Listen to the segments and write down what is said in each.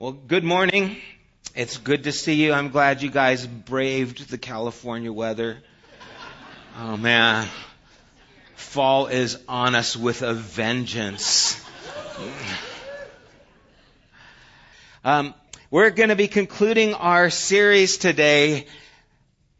Well, good morning. It's good to see you. I'm glad you guys braved the California weather. Oh man. Fall is on us with a vengeance. Um, we're going to be concluding our series today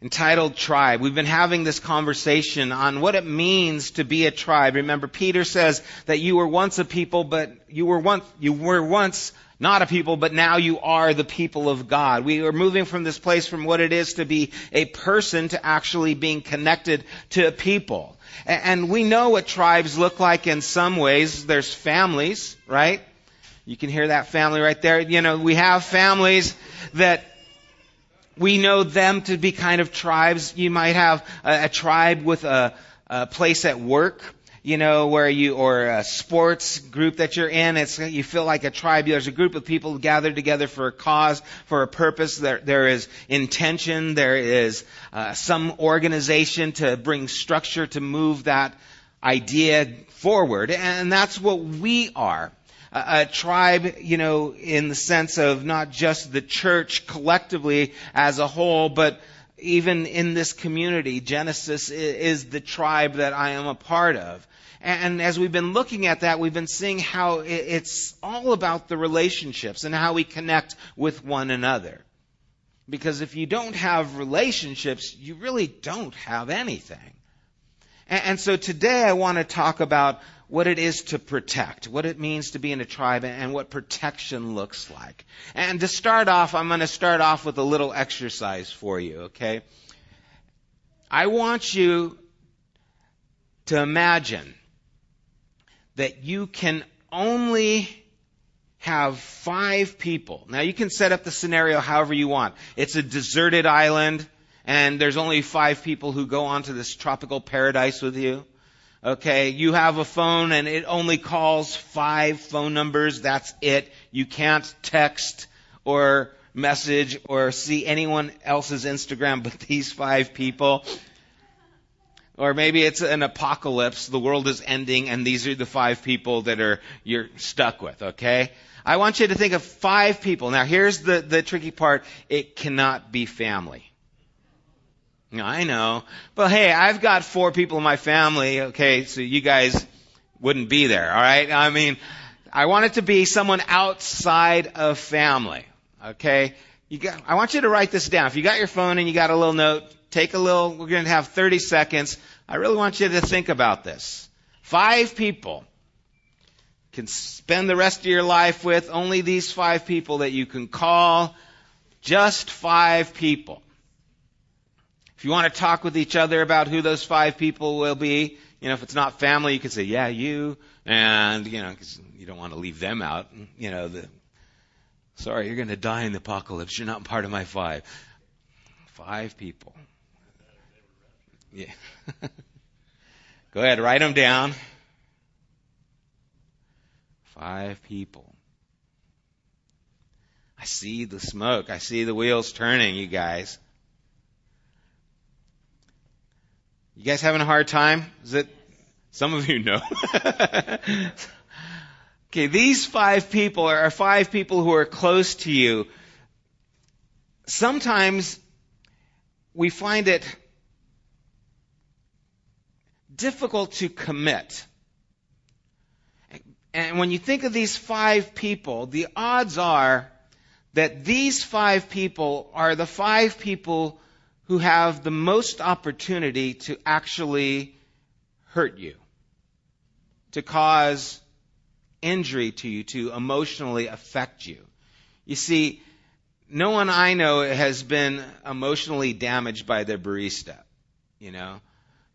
entitled Tribe. We've been having this conversation on what it means to be a tribe. Remember, Peter says that you were once a people, but you were once, you were once not a people, but now you are the people of God. We are moving from this place from what it is to be a person to actually being connected to a people. And we know what tribes look like in some ways. There's families, right? You can hear that family right there. You know, we have families that we know them to be kind of tribes. You might have a, a tribe with a, a place at work you know, where you, or a sports group that you're in, it's, you feel like a tribe. There's a group of people gathered together for a cause, for a purpose. There, there is intention. There is uh, some organization to bring structure to move that idea forward. And that's what we are. A, tribe, you know, in the sense of not just the church collectively as a whole, but even in this community, Genesis is the tribe that I am a part of. And as we've been looking at that, we've been seeing how it's all about the relationships and how we connect with one another. Because if you don't have relationships, you really don't have anything. And so today I want to talk about what it is to protect, what it means to be in a tribe, and what protection looks like. And to start off, I'm going to start off with a little exercise for you, okay? I want you to imagine that you can only have five people. Now you can set up the scenario however you want. It's a deserted island and there's only five people who go onto this tropical paradise with you. Okay, you have a phone and it only calls five phone numbers. That's it. You can't text or message or see anyone else's Instagram but these five people. Or maybe it's an apocalypse, the world is ending, and these are the five people that are you're stuck with, okay? I want you to think of five people. Now here's the, the tricky part. It cannot be family. I know. But hey, I've got four people in my family, okay, so you guys wouldn't be there, alright? I mean, I want it to be someone outside of family, okay? You got, I want you to write this down. If you got your phone and you got a little note, take a little, we're going to have 30 seconds. I really want you to think about this. Five people can spend the rest of your life with only these five people that you can call just five people. If you want to talk with each other about who those five people will be, you know, if it's not family, you can say, yeah, you, and, you know, cause you don't want to leave them out, you know, the, sorry, you're going to die in the apocalypse. You're not part of my five. Five people. Yeah. Go ahead, write them down. Five people. I see the smoke. I see the wheels turning, you guys. You guys having a hard time? Is it, some of you know. okay, these five people are five people who are close to you. Sometimes we find it difficult to commit. And when you think of these five people, the odds are that these five people are the five people who have the most opportunity to actually hurt you, to cause injury to you, to emotionally affect you. You see, no one I know has been emotionally damaged by their barista. You know,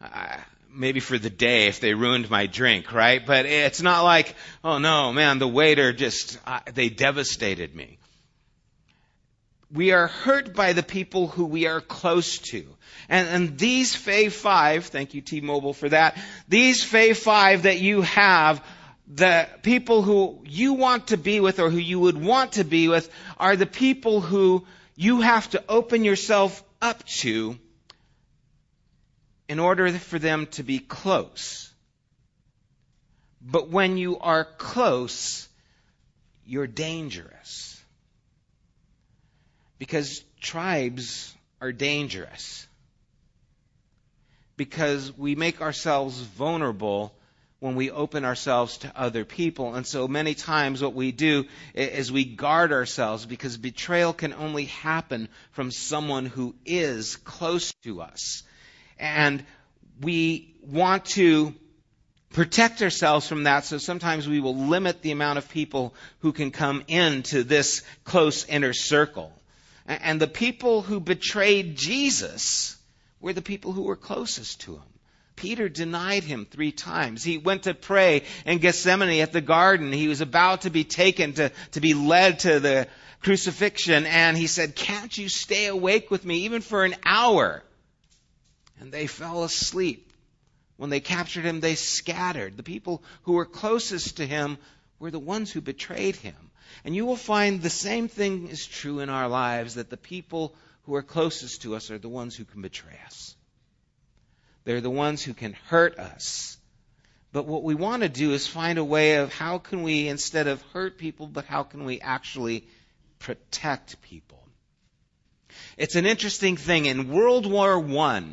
I, maybe for the day if they ruined my drink, right? But it's not like, oh no, man, the waiter just, uh, they devastated me. We are hurt by the people who we are close to. And, and these Fave 5, thank you T-Mobile for that, these Fave 5 that you have, the people who you want to be with or who you would want to be with are the people who you have to open yourself up to in order for them to be close. But when you are close, you're dangerous. Because tribes are dangerous. Because we make ourselves vulnerable when we open ourselves to other people. And so many times what we do is we guard ourselves because betrayal can only happen from someone who is close to us. And we want to protect ourselves from that, so sometimes we will limit the amount of people who can come into this close inner circle. And the people who betrayed Jesus were the people who were closest to him. Peter denied him three times. He went to pray in Gethsemane at the garden. He was about to be taken to, to be led to the crucifixion, and he said, Can't you stay awake with me even for an hour? And they fell asleep. When they captured him, they scattered. The people who were closest to him were the ones who betrayed him. And you will find the same thing is true in our lives that the people who are closest to us are the ones who can betray us. They're the ones who can hurt us. But what we want to do is find a way of how can we, instead of hurt people, but how can we actually protect people? It's an interesting thing. In World War I,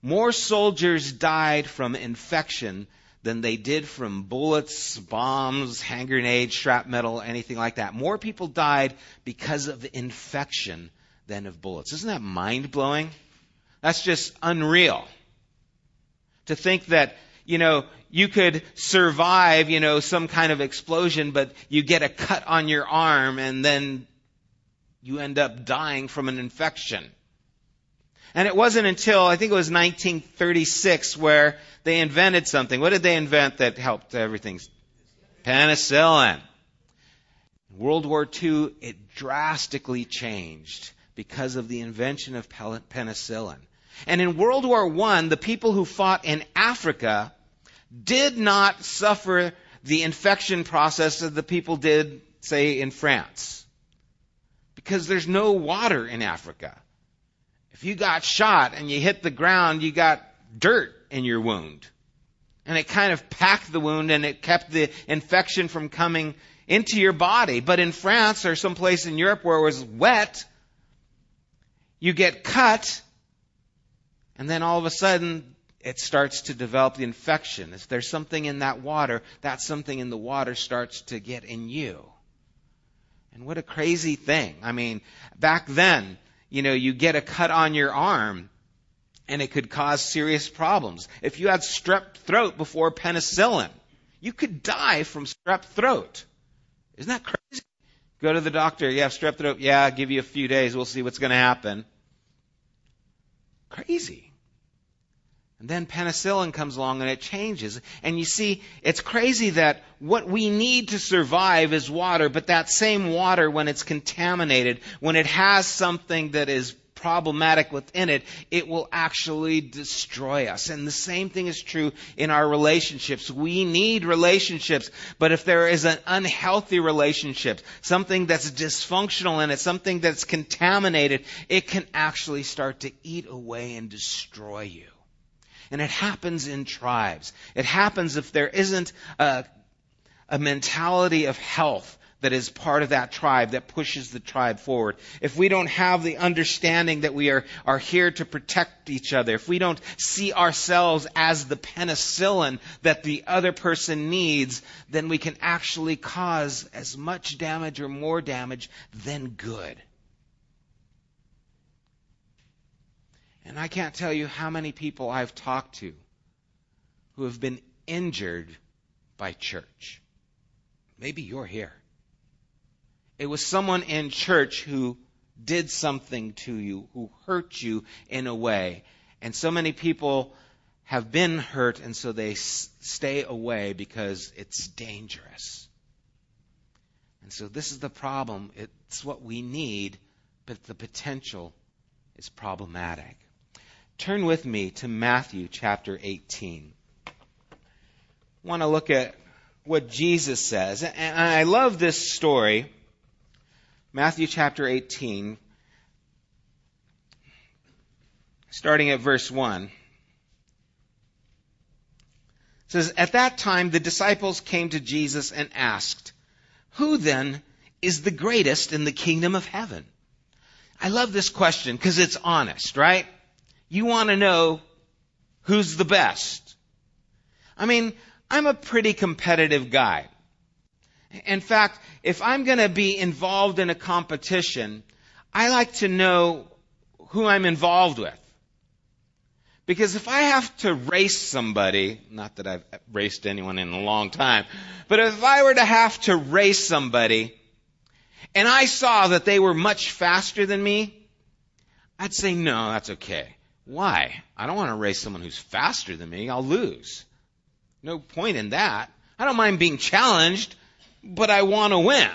more soldiers died from infection than they did from bullets, bombs, hand grenades, shrapnel, anything like that. More people died because of infection than of bullets. Isn't that mind blowing? That's just unreal. To think that, you know, you could survive, you know, some kind of explosion, but you get a cut on your arm and then you end up dying from an infection. And it wasn't until, I think it was 1936, where they invented something. What did they invent that helped everything? Penicillin. World War II, it drastically changed because of the invention of penicillin. And in World War I, the people who fought in Africa did not suffer the infection process that the people did, say, in France. Because there's no water in Africa. If you got shot and you hit the ground, you got dirt in your wound. And it kind of packed the wound and it kept the infection from coming into your body. But in France or someplace in Europe where it was wet, you get cut and then all of a sudden, it starts to develop the infection. If there's something in that water, that something in the water starts to get in you. And what a crazy thing. I mean, back then, you know, you get a cut on your arm and it could cause serious problems. If you had strep throat before penicillin, you could die from strep throat. Isn't that crazy? Go to the doctor, have strep throat, yeah, give you a few days, we'll see what's going to happen. Crazy. And then penicillin comes along and it changes. And you see, it's crazy that what we need to survive is water, but that same water, when it's contaminated, when it has something that is problematic within it, it will actually destroy us. And the same thing is true in our relationships. We need relationships, but if there is an unhealthy relationship, something that's dysfunctional in it, something that's contaminated, it can actually start to eat away and destroy you. And it happens in tribes. It happens if there isn't a, a mentality of health that is part of that tribe that pushes the tribe forward. If we don't have the understanding that we are, are here to protect each other, if we don't see ourselves as the penicillin that the other person needs, then we can actually cause as much damage or more damage than good. And I can't tell you how many people I've talked to who have been injured by church. Maybe you're here. It was someone in church who did something to you, who hurt you in a way. And so many people have been hurt, and so they s- stay away because it's dangerous. And so this is the problem. It's what we need, but the potential is problematic. Turn with me to Matthew chapter 18. I want to look at what Jesus says. And I love this story. Matthew chapter 18, starting at verse 1. It says, At that time the disciples came to Jesus and asked, Who then is the greatest in the kingdom of heaven? I love this question because it's honest, right? You want to know who's the best. I mean, I'm a pretty competitive guy. In fact, if I'm going to be involved in a competition, I like to know who I'm involved with. Because if I have to race somebody, not that I've raced anyone in a long time, but if I were to have to race somebody, and I saw that they were much faster than me, I'd say, no, that's okay. Why? I don't want to race someone who's faster than me. I'll lose. No point in that. I don't mind being challenged, but I want to win.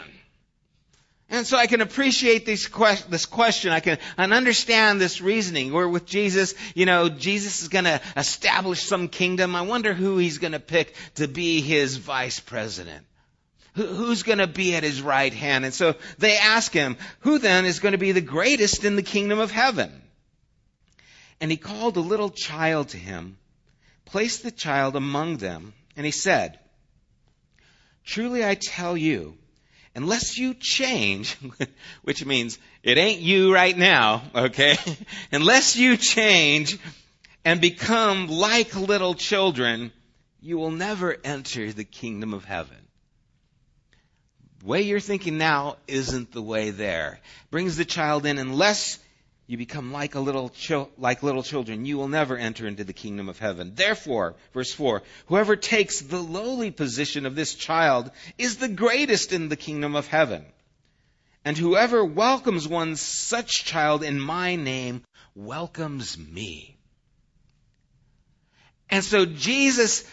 And so I can appreciate this, que- this question. I can and understand this reasoning. Where with Jesus, you know, Jesus is going to establish some kingdom. I wonder who he's going to pick to be his vice president. Who, who's going to be at his right hand? And so they ask him, who then is going to be the greatest in the kingdom of heaven? And he called a little child to him, placed the child among them, and he said, Truly I tell you, unless you change, which means it ain't you right now, okay? unless you change and become like little children, you will never enter the kingdom of heaven. The way you're thinking now isn't the way there. Brings the child in unless you become like a little like little children, you will never enter into the kingdom of heaven. Therefore, verse 4, whoever takes the lowly position of this child is the greatest in the kingdom of heaven. And whoever welcomes one such child in my name welcomes me. And so Jesus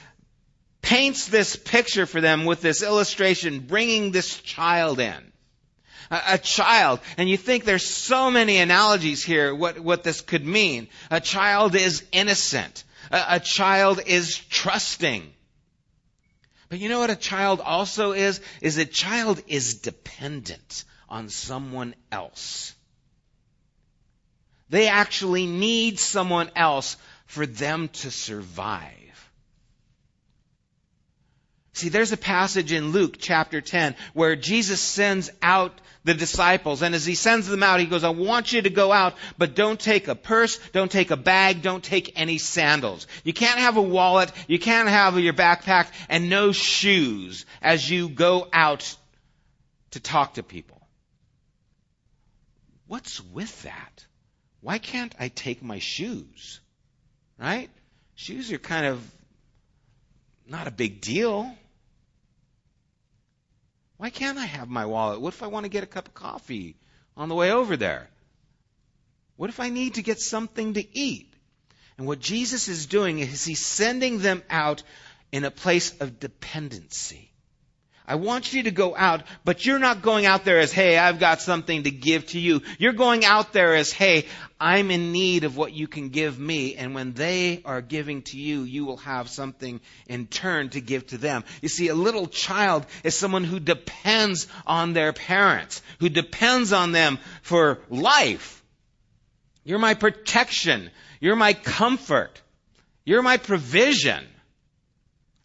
paints this picture for them with this illustration, bringing this child in a, child. And you think there's so many analogies here what, what this could mean. A child is innocent. A, a child is trusting. But you know what a child also is? Is a child is dependent on someone else. They actually need someone else for them to survive. See, there's a passage in Luke chapter 10 where Jesus sends out the disciples. And as he sends them out, he goes, I want you to go out, but don't take a purse, don't take a bag, don't take any sandals. You can't have a wallet, you can't have your backpack, and no shoes as you go out to talk to people. What's with that? Why can't I take my shoes? Right? Shoes are kind of not a big deal. Why can't I have my wallet? What if I want to get a cup of coffee on the way over there? What if I need to get something to eat? And what Jesus is doing is he's sending them out in a place of dependency. I want you to go out, but you're not going out there as, hey, I've got something to give to you. You're going out there as, hey, I'm in need of what you can give me. And when they are giving to you, you will have something in turn to give to them. You see, a little child is someone who depends on their parents, who depends on them for life. You're my protection. You're my comfort. You're my provision.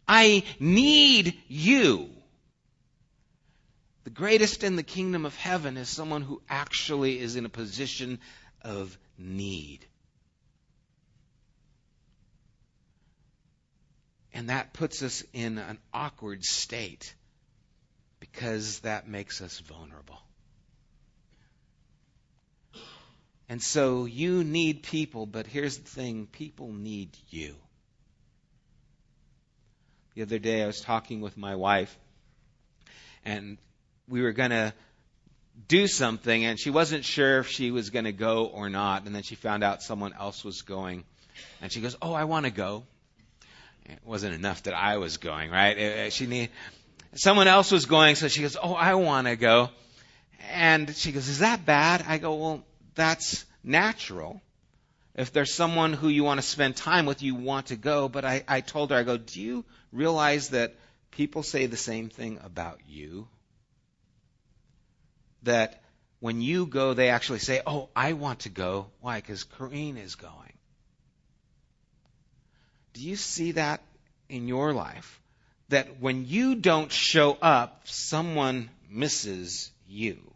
I need you. The greatest in the kingdom of heaven is someone who actually is in a position of need. And that puts us in an awkward state because that makes us vulnerable. And so you need people, but here's the thing people need you. The other day I was talking with my wife, and we were going to do something and she wasn't sure if she was going to go or not and then she found out someone else was going. And she goes oh i want to go. It wasn't enough that i was going right? She need someone else was going so she goes oh i want to go. And she goes is that bad? I go well that's natural. If there's someone who you want to spend time with you want to go. But i, I told her i go do you realize that people say the same thing about you that when you go, they actually say, Oh, I want to go. Why? Because Corrine is going. Do you see that in your life? That when you don't show up, someone misses you.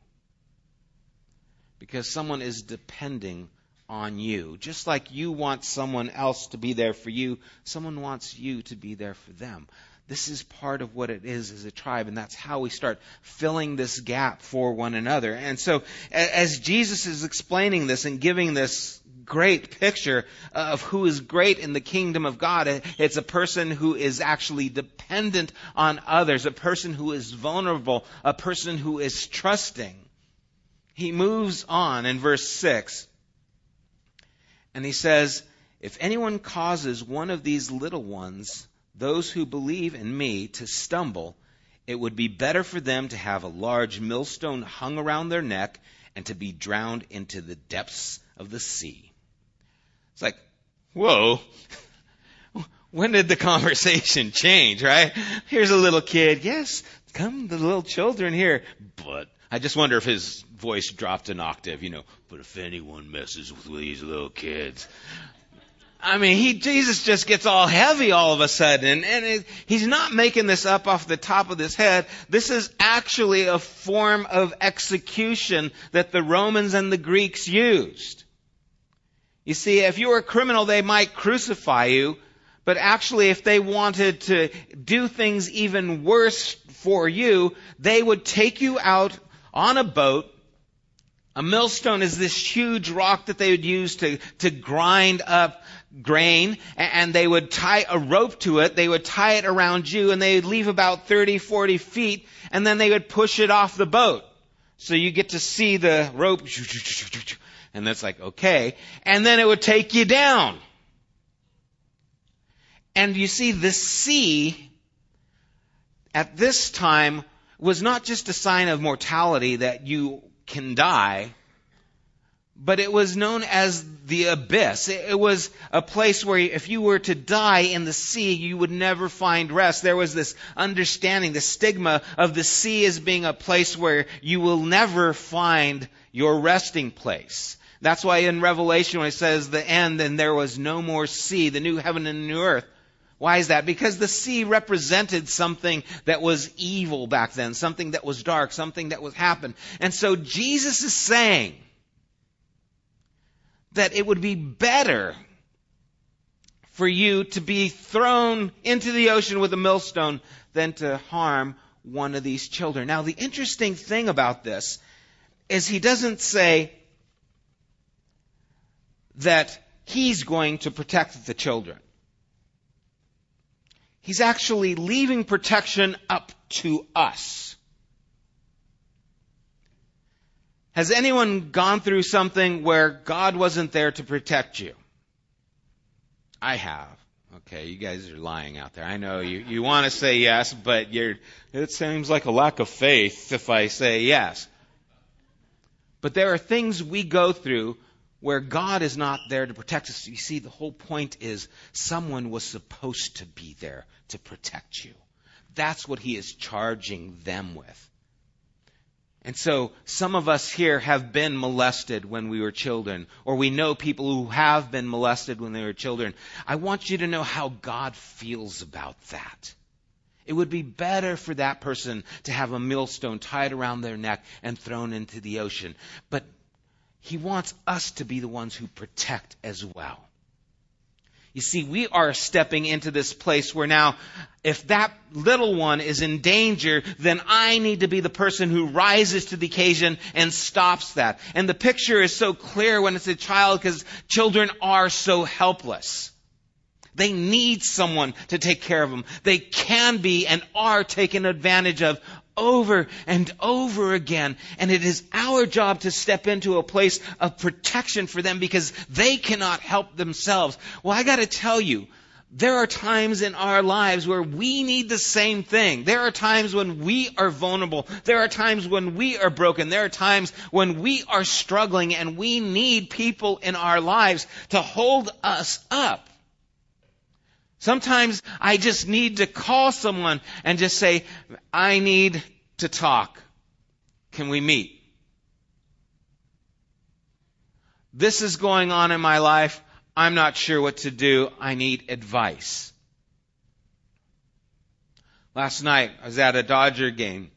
because someone is depending on you. Just like you want someone else to be there for you, someone wants you to be there for them. This is part of what it is as a tribe, and that's how we start filling this gap for one another. And so, as Jesus is explaining this and giving this great picture of who is great in the kingdom of God, it's a person who is actually dependent on others, a person who is vulnerable, a person who is trusting. He moves on in verse 6, and he says, If anyone causes one of these little ones, those who believe in me to stumble, it would be better for them to have a large millstone hung around their neck and to be drowned into the depths of the sea. It's like, whoa. When did the conversation change, right? Here's a little kid. Yes, come the little children here. But I just wonder if his voice dropped an octave, you know, but if anyone messes with these little kids, I mean, he, Jesus just gets all heavy all of a sudden. And it, he's not making this up off the top of his head. This is actually a form of execution that the Romans and the Greeks used. You see, if you were a criminal, they might crucify you. But actually, if they wanted to do things even worse for you, they would take you out on a boat. A millstone is this huge rock that they would use to, to grind up grain and they would tie a rope to it. They would tie it around you and they would leave about 30, 40 feet and then they would push it off the boat. So you get to see the rope and that's like, okay. And then it would take you down. And you see, the sea at this time was not just a sign of mortality that you can die, but it was known as the abyss. It was a place where if you were to die in the sea, you would never find rest. There was this understanding, the stigma of the sea as being a place where you will never find your resting place. That's why in Revelation when it says the end and there was no more sea, the new heaven and the new earth, why is that? Because the sea represented something that was evil back then, something that was dark, something that was happened. And so Jesus is saying, that it would be better for you to be thrown into the ocean with a millstone than to harm one of these children. Now, the interesting thing about this is he doesn't say that he's going to protect the children. He's actually leaving protection up to us. Has anyone gone through something where God wasn't there to protect you? I have. Okay, you guys are lying out there. I know you, you want to say yes, but you're, it seems like a lack of faith if I say yes. But there are things we go through where God is not there to protect us. You see, the whole point is someone was supposed to be there to protect you. That's what he is charging them with. And so some of us here have been molested when we were children, or we know people who have been molested when they were children. I want you to know how God feels about that. It would be better for that person to have a millstone tied around their neck and thrown into the ocean. But He wants us to be the ones who protect as well. You see, we are stepping into this place where now, if that little one is in danger, then I need to be the person who rises to the occasion and stops that. And the picture is so clear when it's a child because children are so helpless. They need someone to take care of them. They can be and are taken advantage of over and over again. And it is our job to step into a place of protection for them because they cannot help themselves. Well, I gotta tell you, there are times in our lives where we need the same thing. There are times when we are vulnerable. There are times when we are broken. There are times when we are struggling and we need people in our lives to hold us up. Sometimes I just need to call someone and just say, I need to talk. Can we meet? This is going on in my life. I'm not sure what to do. I need advice. Last night, I was at a Dodger game,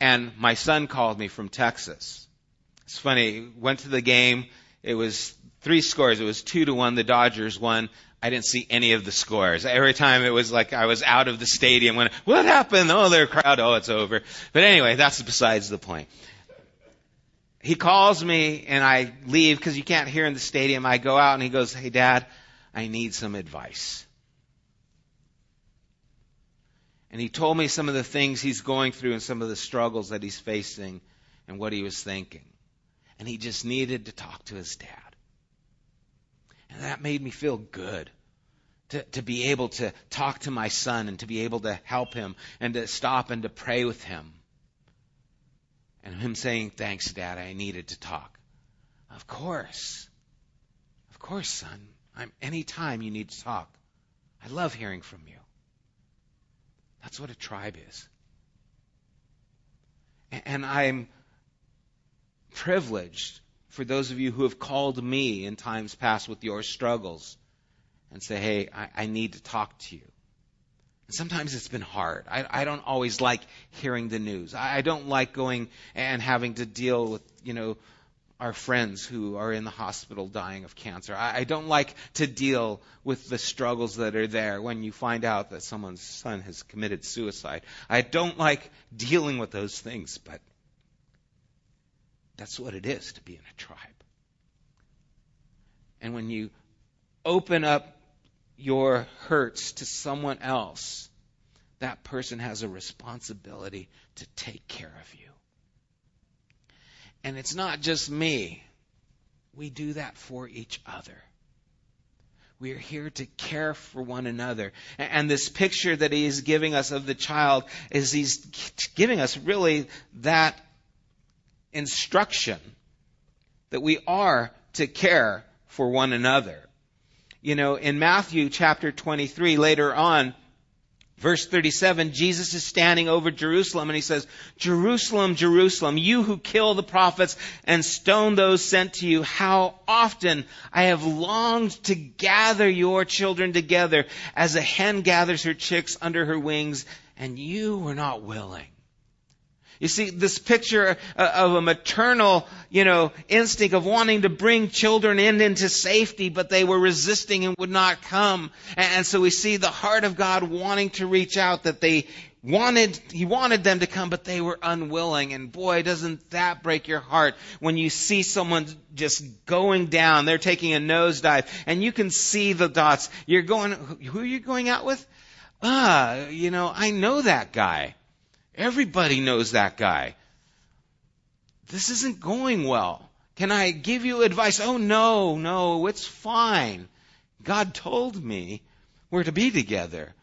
and my son called me from Texas. It's funny. Went to the game. It was three scores. It was two to one. The Dodgers won. I didn't see any of the scores. Every time it was like I was out of the stadium when, what happened? Oh, their crowd. Oh, it's over. But anyway, that's besides the point. He calls me and I leave because you can't hear in the stadium. I go out and he goes, Hey dad, I need some advice. And he told me some of the things he's going through and some of the struggles that he's facing and what he was thinking. And he just needed to talk to his dad. That made me feel good. To, to be able to talk to my son and to be able to help him and to stop and to pray with him. And him saying, Thanks, Dad, I needed to talk. Of course. Of course, son. I'm any time you need to talk. I love hearing from you. That's what a tribe is. And I'm privileged for those of you who have called me in times past with your struggles and say, hey, I, I need to talk to you. And sometimes it's been hard. I, I don't always like hearing the news. I, I don't like going and having to deal with, you know, our friends who are in the hospital dying of cancer. I, I don't like to deal with the struggles that are there when you find out that someone's son has committed suicide. I don't like dealing with those things, but that's what it is to be in a tribe. And when you open up your hurts to someone else, that person has a responsibility to take care of you. And it's not just me. We do that for each other. We are here to care for one another. And this picture that he is giving us of the child is he's giving us really that instruction that we are to care for one another. You know, in Matthew chapter 23, later on, Verse 37, Jesus is standing over Jerusalem and he says, Jerusalem, Jerusalem, you who kill the prophets and stone those sent to you, how often I have longed to gather your children together as a hen gathers her chicks under her wings, and you were not willing. You see, this picture uh, of a maternal, you know, instinct of wanting to bring children in into safety, but they were resisting and would not come. And so we see the heart of God wanting to reach out that they wanted, He wanted them to come, but they were unwilling. And boy, doesn't that break your heart when you see someone just going down. They're taking a nosedive and you can see the dots. You're going, who are you going out with? Ah, you know, I know that guy. Everybody knows that guy. This isn't going well. Can I give you advice? Oh, no, no, it's fine. God told me we're to be together.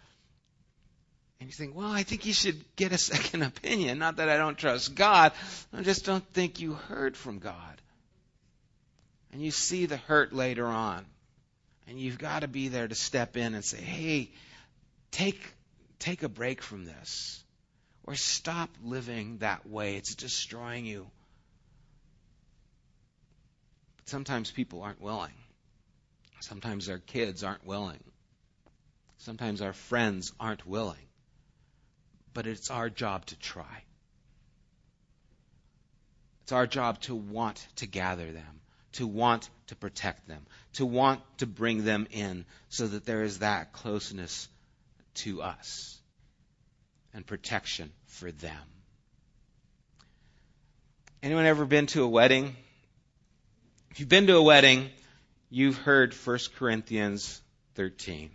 And you think, well, I think you should get a second opinion. Not that I don't trust God, I just don't think you heard from God. And you see the hurt later on. And you've got to be there to step in and say, hey, take, take a break from this. Or stop living that way. It's destroying you. But sometimes people aren't willing. Sometimes our kids aren't willing. Sometimes our friends aren't willing. But it's our job to try. It's our job to want to gather them, to want to protect them, to want to bring them in so that there is that closeness to us and protection for them. Anyone ever been to a wedding? If you've been to a wedding, you've heard 1 Corinthians 13.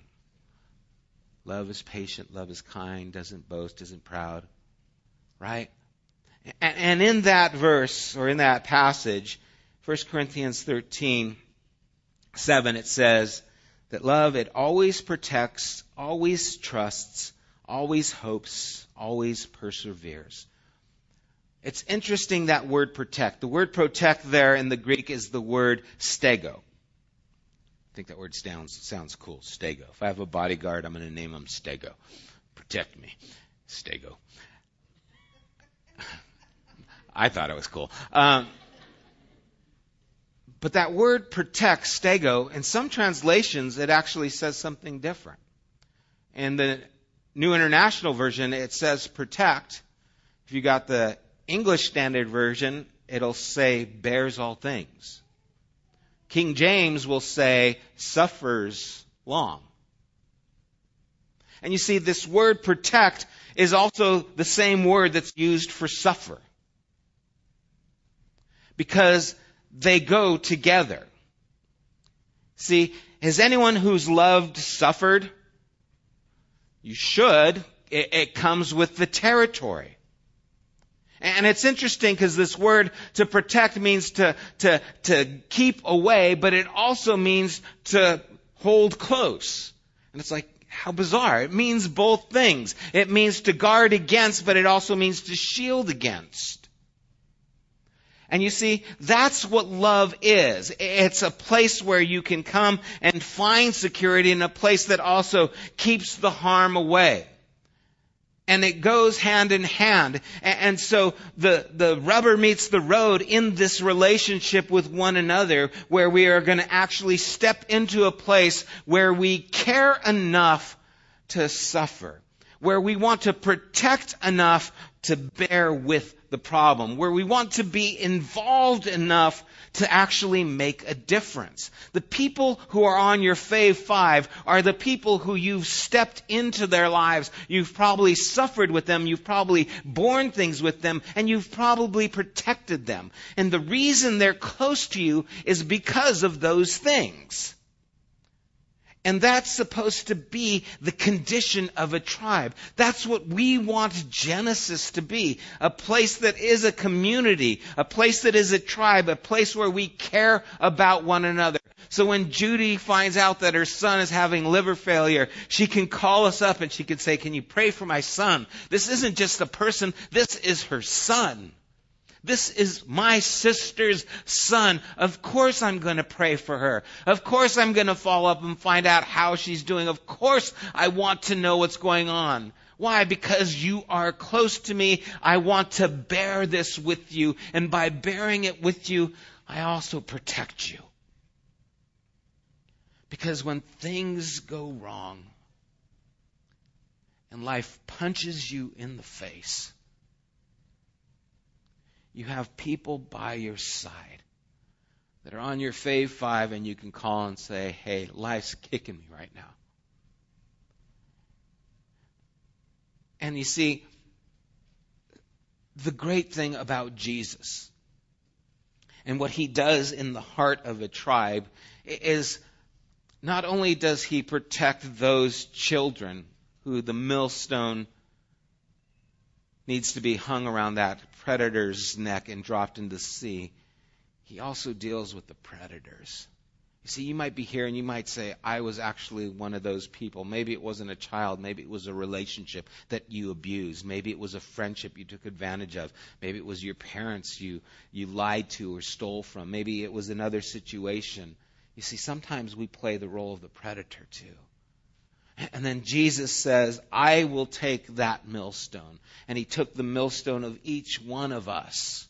Love is patient, love is kind, doesn't boast, isn't proud. Right? And in that verse, or in that passage, 1 Corinthians 13, 7, it says that love, it always protects, always trusts, always hopes, always perseveres. It's interesting that word protect. The word protect there in the Greek is the word stego. I think that word sounds, sounds cool, stego. If I have a bodyguard, I'm going to name him stego. Protect me, stego. I thought it was cool. Um, but that word protect, stego, in some translations, it actually says something different. In the New International Version, it says protect. If you got the English Standard Version, it'll say bears all things. King James will say suffers long. And you see, this word protect is also the same word that's used for suffer. Because they go together. See, has anyone who's loved suffered? You should. It, it comes with the territory. And it's interesting because this word to protect means to, to, to keep away, but it also means to hold close. And it's like, how bizarre. It means both things. It means to guard against, but it also means to shield against. And you see, that's what love is. It's a place where you can come and find security in a place that also keeps the harm away. And it goes hand in hand. And so the, the rubber meets the road in this relationship with one another where we are going to actually step into a place where we care enough to suffer. Where we want to protect enough to bear with the problem, where we want to be involved enough to actually make a difference. The people who are on your fave five are the people who you've stepped into their lives. You've probably suffered with them. You've probably borne things with them and you've probably protected them. And the reason they're close to you is because of those things. And that's supposed to be the condition of a tribe. That's what we want Genesis to be. A place that is a community, a place that is a tribe, a place where we care about one another. So when Judy finds out that her son is having liver failure, she can call us up and she can say, can you pray for my son? This isn't just a person, this is her son. This is my sister's son. Of course I'm going to pray for her. Of course I'm going to follow up and find out how she's doing. Of course I want to know what's going on. Why? Because you are close to me. I want to bear this with you. And by bearing it with you, I also protect you. Because when things go wrong and life punches you in the face, you have people by your side that are on your fave five and you can call and say, hey, life's kicking me right now. And you see, the great thing about Jesus and what he does in the heart of a tribe is not only does he protect those children who the millstone needs to be hung around that predator's neck and dropped into the sea, he also deals with the predators. You see, you might be here and you might say, I was actually one of those people. Maybe it wasn't a child. Maybe it was a relationship that you abused. Maybe it was a friendship you took advantage of. Maybe it was your parents you, you lied to or stole from. Maybe it was another situation. You see, sometimes we play the role of the predator too. And then Jesus says, I will take that millstone. And he took the millstone of each one of us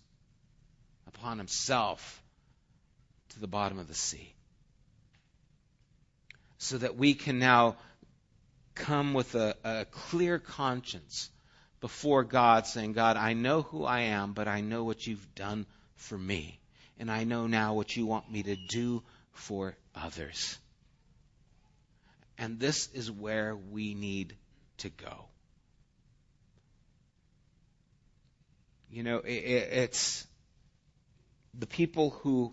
upon himself to the bottom of the sea. So that we can now come with a, a clear conscience before God, saying, God, I know who I am, but I know what you've done for me. And I know now what you want me to do for others. And this is where we need to go. You know, it, it's the people who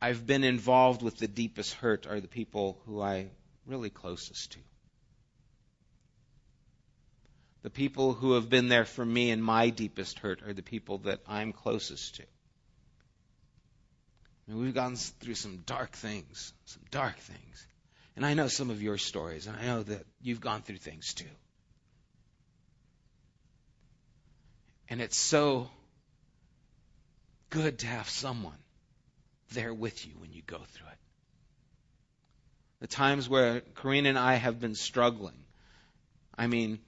I've been involved with the deepest hurt are the people who I really closest to. The people who have been there for me in my deepest hurt are the people that I'm closest to. I mean, we've gone through some dark things, some dark things. And I know some of your stories, and I know that you've gone through things too. And it's so good to have someone there with you when you go through it. The times where Karina and I have been struggling, I mean,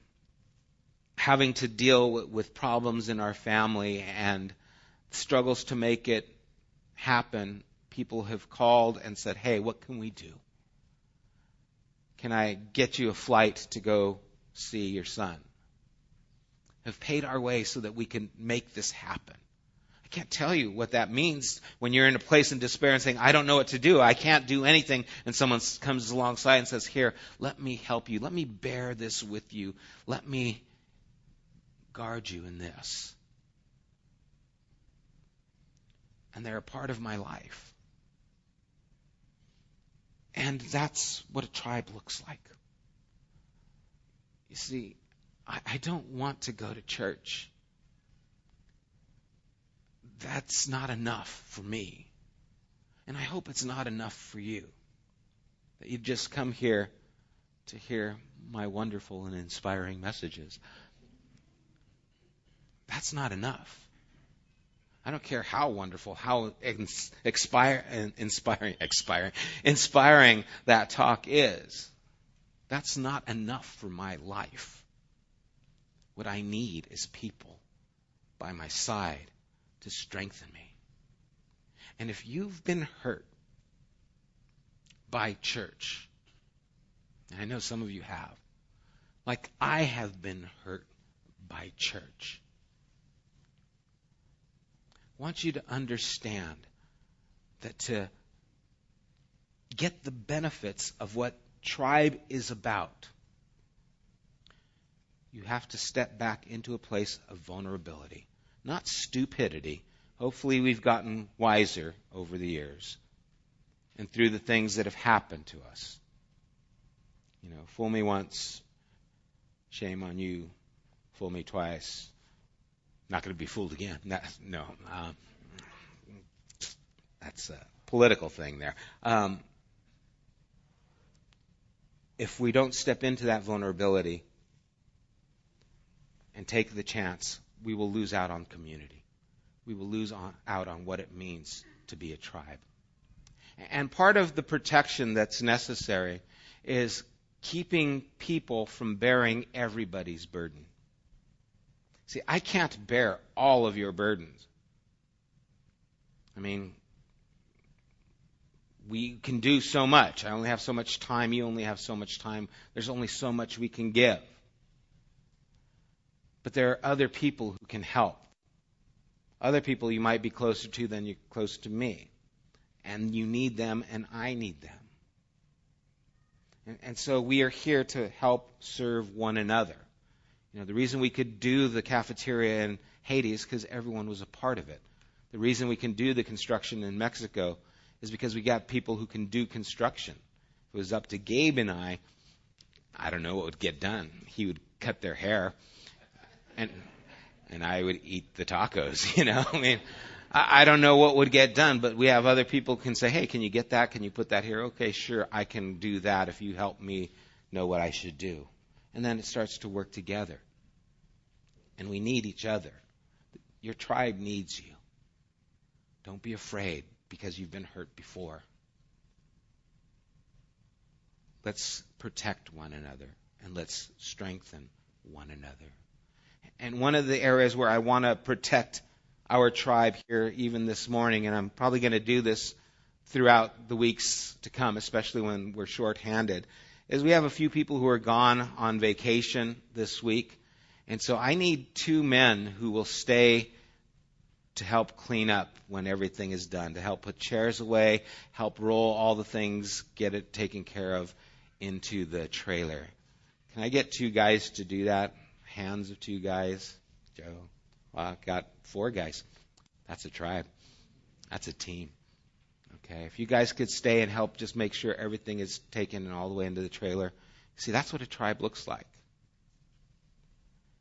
having to deal with problems in our family and struggles to make it happen, people have called and said, hey, what can we do? Can I get you a flight to go see your son? have paid our way so that we can make this happen. I can't tell you what that means when you're in a place in despair and saying, I don't know what to do. I can't do anything. And someone comes alongside and says, Here, let me help you. Let me bear this with you. Let me guard you in this. And they're a part of my life. And that's what a tribe looks like. You see, I, I don't want to go to church. That's not enough for me. And I hope it's not enough for you. That you've just come here to hear my wonderful and inspiring messages. That's not enough. I don't care how wonderful, how inspire, inspiring, inspiring that talk is. That's not enough for my life. What I need is people by my side to strengthen me. And if you've been hurt by church, and I know some of you have, like I have been hurt by church, want you to understand that to get the benefits of what tribe is about, you have to step back into a place of vulnerability, not stupidity. Hopefully, we've gotten wiser over the years and through the things that have happened to us. You know, fool me once, shame on you. Fool me twice, not going to be fooled again. no, um, that's a political thing there. Um, if we don't step into that vulnerability and take the chance, we will lose out on community. We will lose on, out on what it means to be a tribe. And part of the protection that's necessary is keeping people from bearing everybody's burden. See, I can't bear all of your burdens. I mean, we can do so much. I only have so much time. You only have so much time. There's only so much we can give. But there are other people who can help. Other people you might be closer to than you're close to me. And you need them, and I need them. And, and so we are here to help serve one another. You know, the reason we could do the cafeteria in Haiti is because everyone was a part of it. The reason we can do the construction in Mexico is because we got people who can do construction. If it was up to Gabe and I, I don't know what would get done. He would cut their hair, and and I would eat the tacos. You know, I mean, I, I don't know what would get done, but we have other people can say, "Hey, can you get that? Can you put that here?" Okay, sure, I can do that if you help me know what I should do and then it starts to work together. And we need each other. Your tribe needs you. Don't be afraid because you've been hurt before. Let's protect one another and let's strengthen one another. And one of the areas where I want to protect our tribe here, even this morning, and I'm probably going to do this throughout the weeks to come, especially when we're short-handed, is we have a few people who are gone on vacation this week. And so I need two men who will stay to help clean up when everything is done, to help put chairs away, help roll all the things, get it taken care of into the trailer. Can I get two guys to do that? Hands of two guys? Joe. I've got four guys. That's a tribe. That's a team. Okay, if you guys could stay and help just make sure everything is taken and all the way into the trailer. See, that's what a tribe looks like.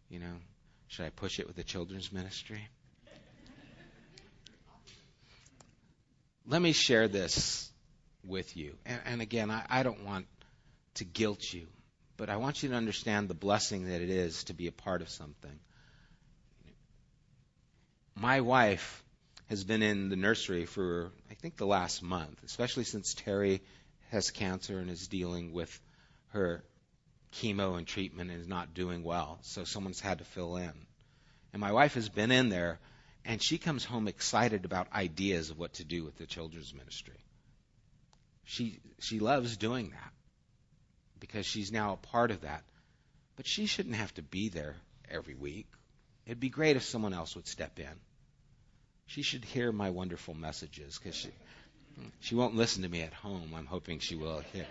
You know, should I push it with the children's ministry? Let me share this with you. And, and again, I, I don't want to guilt you, but I want you to understand the blessing that it is to be a part of something. My wife has been in the nursery for, think, the last month, especially since Terry has cancer and is dealing with her chemo and treatment and is not doing well. So someone's had to fill in. And my wife has been in there, and she comes home excited about ideas of what to do with the children's ministry. She she loves doing that because she's now a part of that. But she shouldn't have to be there every week. It'd be great if someone else would step in. She should hear my wonderful messages because she, she won't listen to me at home. I'm hoping she will here.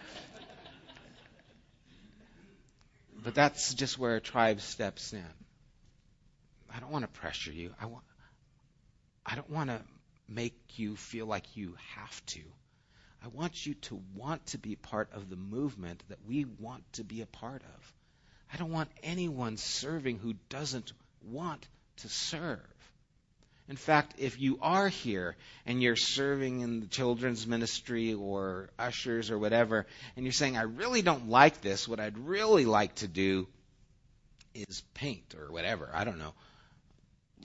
But that's just where a tribe steps in. I don't want to pressure you. I want I don't want to make you feel like you have to. I want you to want to be part of the movement that we want to be a part of. I don't want anyone serving who doesn't want to serve. In fact, if you are here and you're serving in the children's ministry or ushers or whatever, and you're saying, I really don't like this, what I'd really like to do is paint or whatever, I don't know.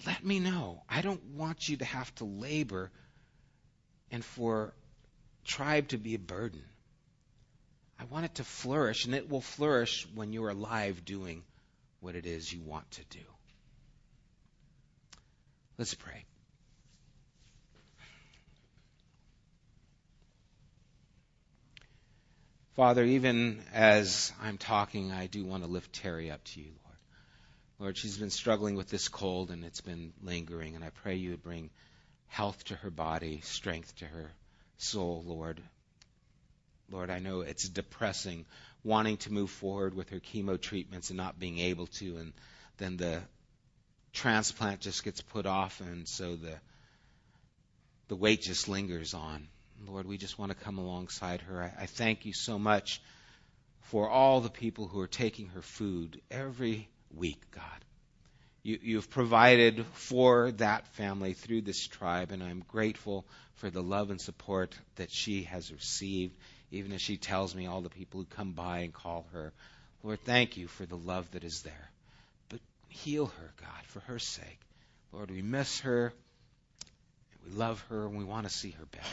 Let me know. I don't want you to have to labor and for tribe to be a burden. I want it to flourish, and it will flourish when you're alive doing what it is you want to do. Let's pray. Father, even as I'm talking, I do want to lift Terry up to you, Lord. Lord, she's been struggling with this cold and it's been lingering, and I pray you would bring health to her body, strength to her soul, Lord. Lord, I know it's depressing wanting to move forward with her chemo treatments and not being able to, and then the transplant just gets put off, and so the the weight just lingers on. Lord, we just want to come alongside her. I, I thank you so much for all the people who are taking her food every week, God. You, you've provided for that family through this tribe, and I'm grateful for the love and support that she has received, even as she tells me all the people who come by and call her. Lord, thank you for the love that is there. Heal her, God, for her sake. Lord, we miss her, we love her, and we want to see her better.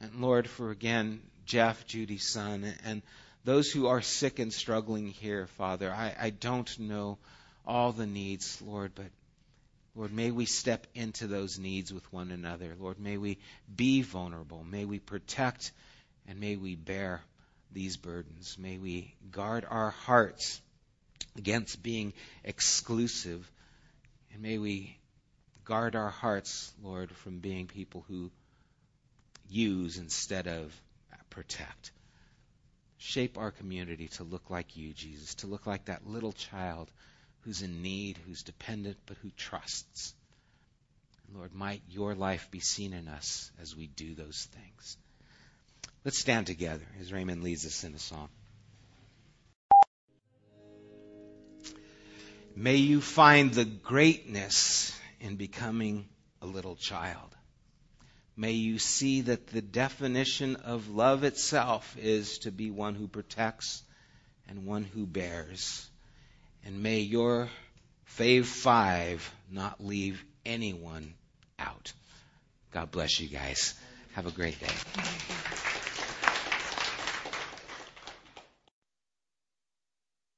And Lord, for again, Jeff, Judy's son, and those who are sick and struggling here, Father, I, I don't know all the needs, Lord, but Lord, may we step into those needs with one another. Lord, may we be vulnerable. May we protect and may we bear these burdens. May we guard our hearts against being exclusive. And may we guard our hearts, Lord, from being people who use instead of protect. Shape our community to look like you, Jesus, to look like that little child who's in need, who's dependent, but who trusts. Lord, might your life be seen in us as we do those things. Let's stand together as Raymond leads us in a song. May you find the greatness in becoming a little child. May you see that the definition of love itself is to be one who protects and one who bears. And may your Fave 5 not leave anyone out. God bless you guys. Have a great day.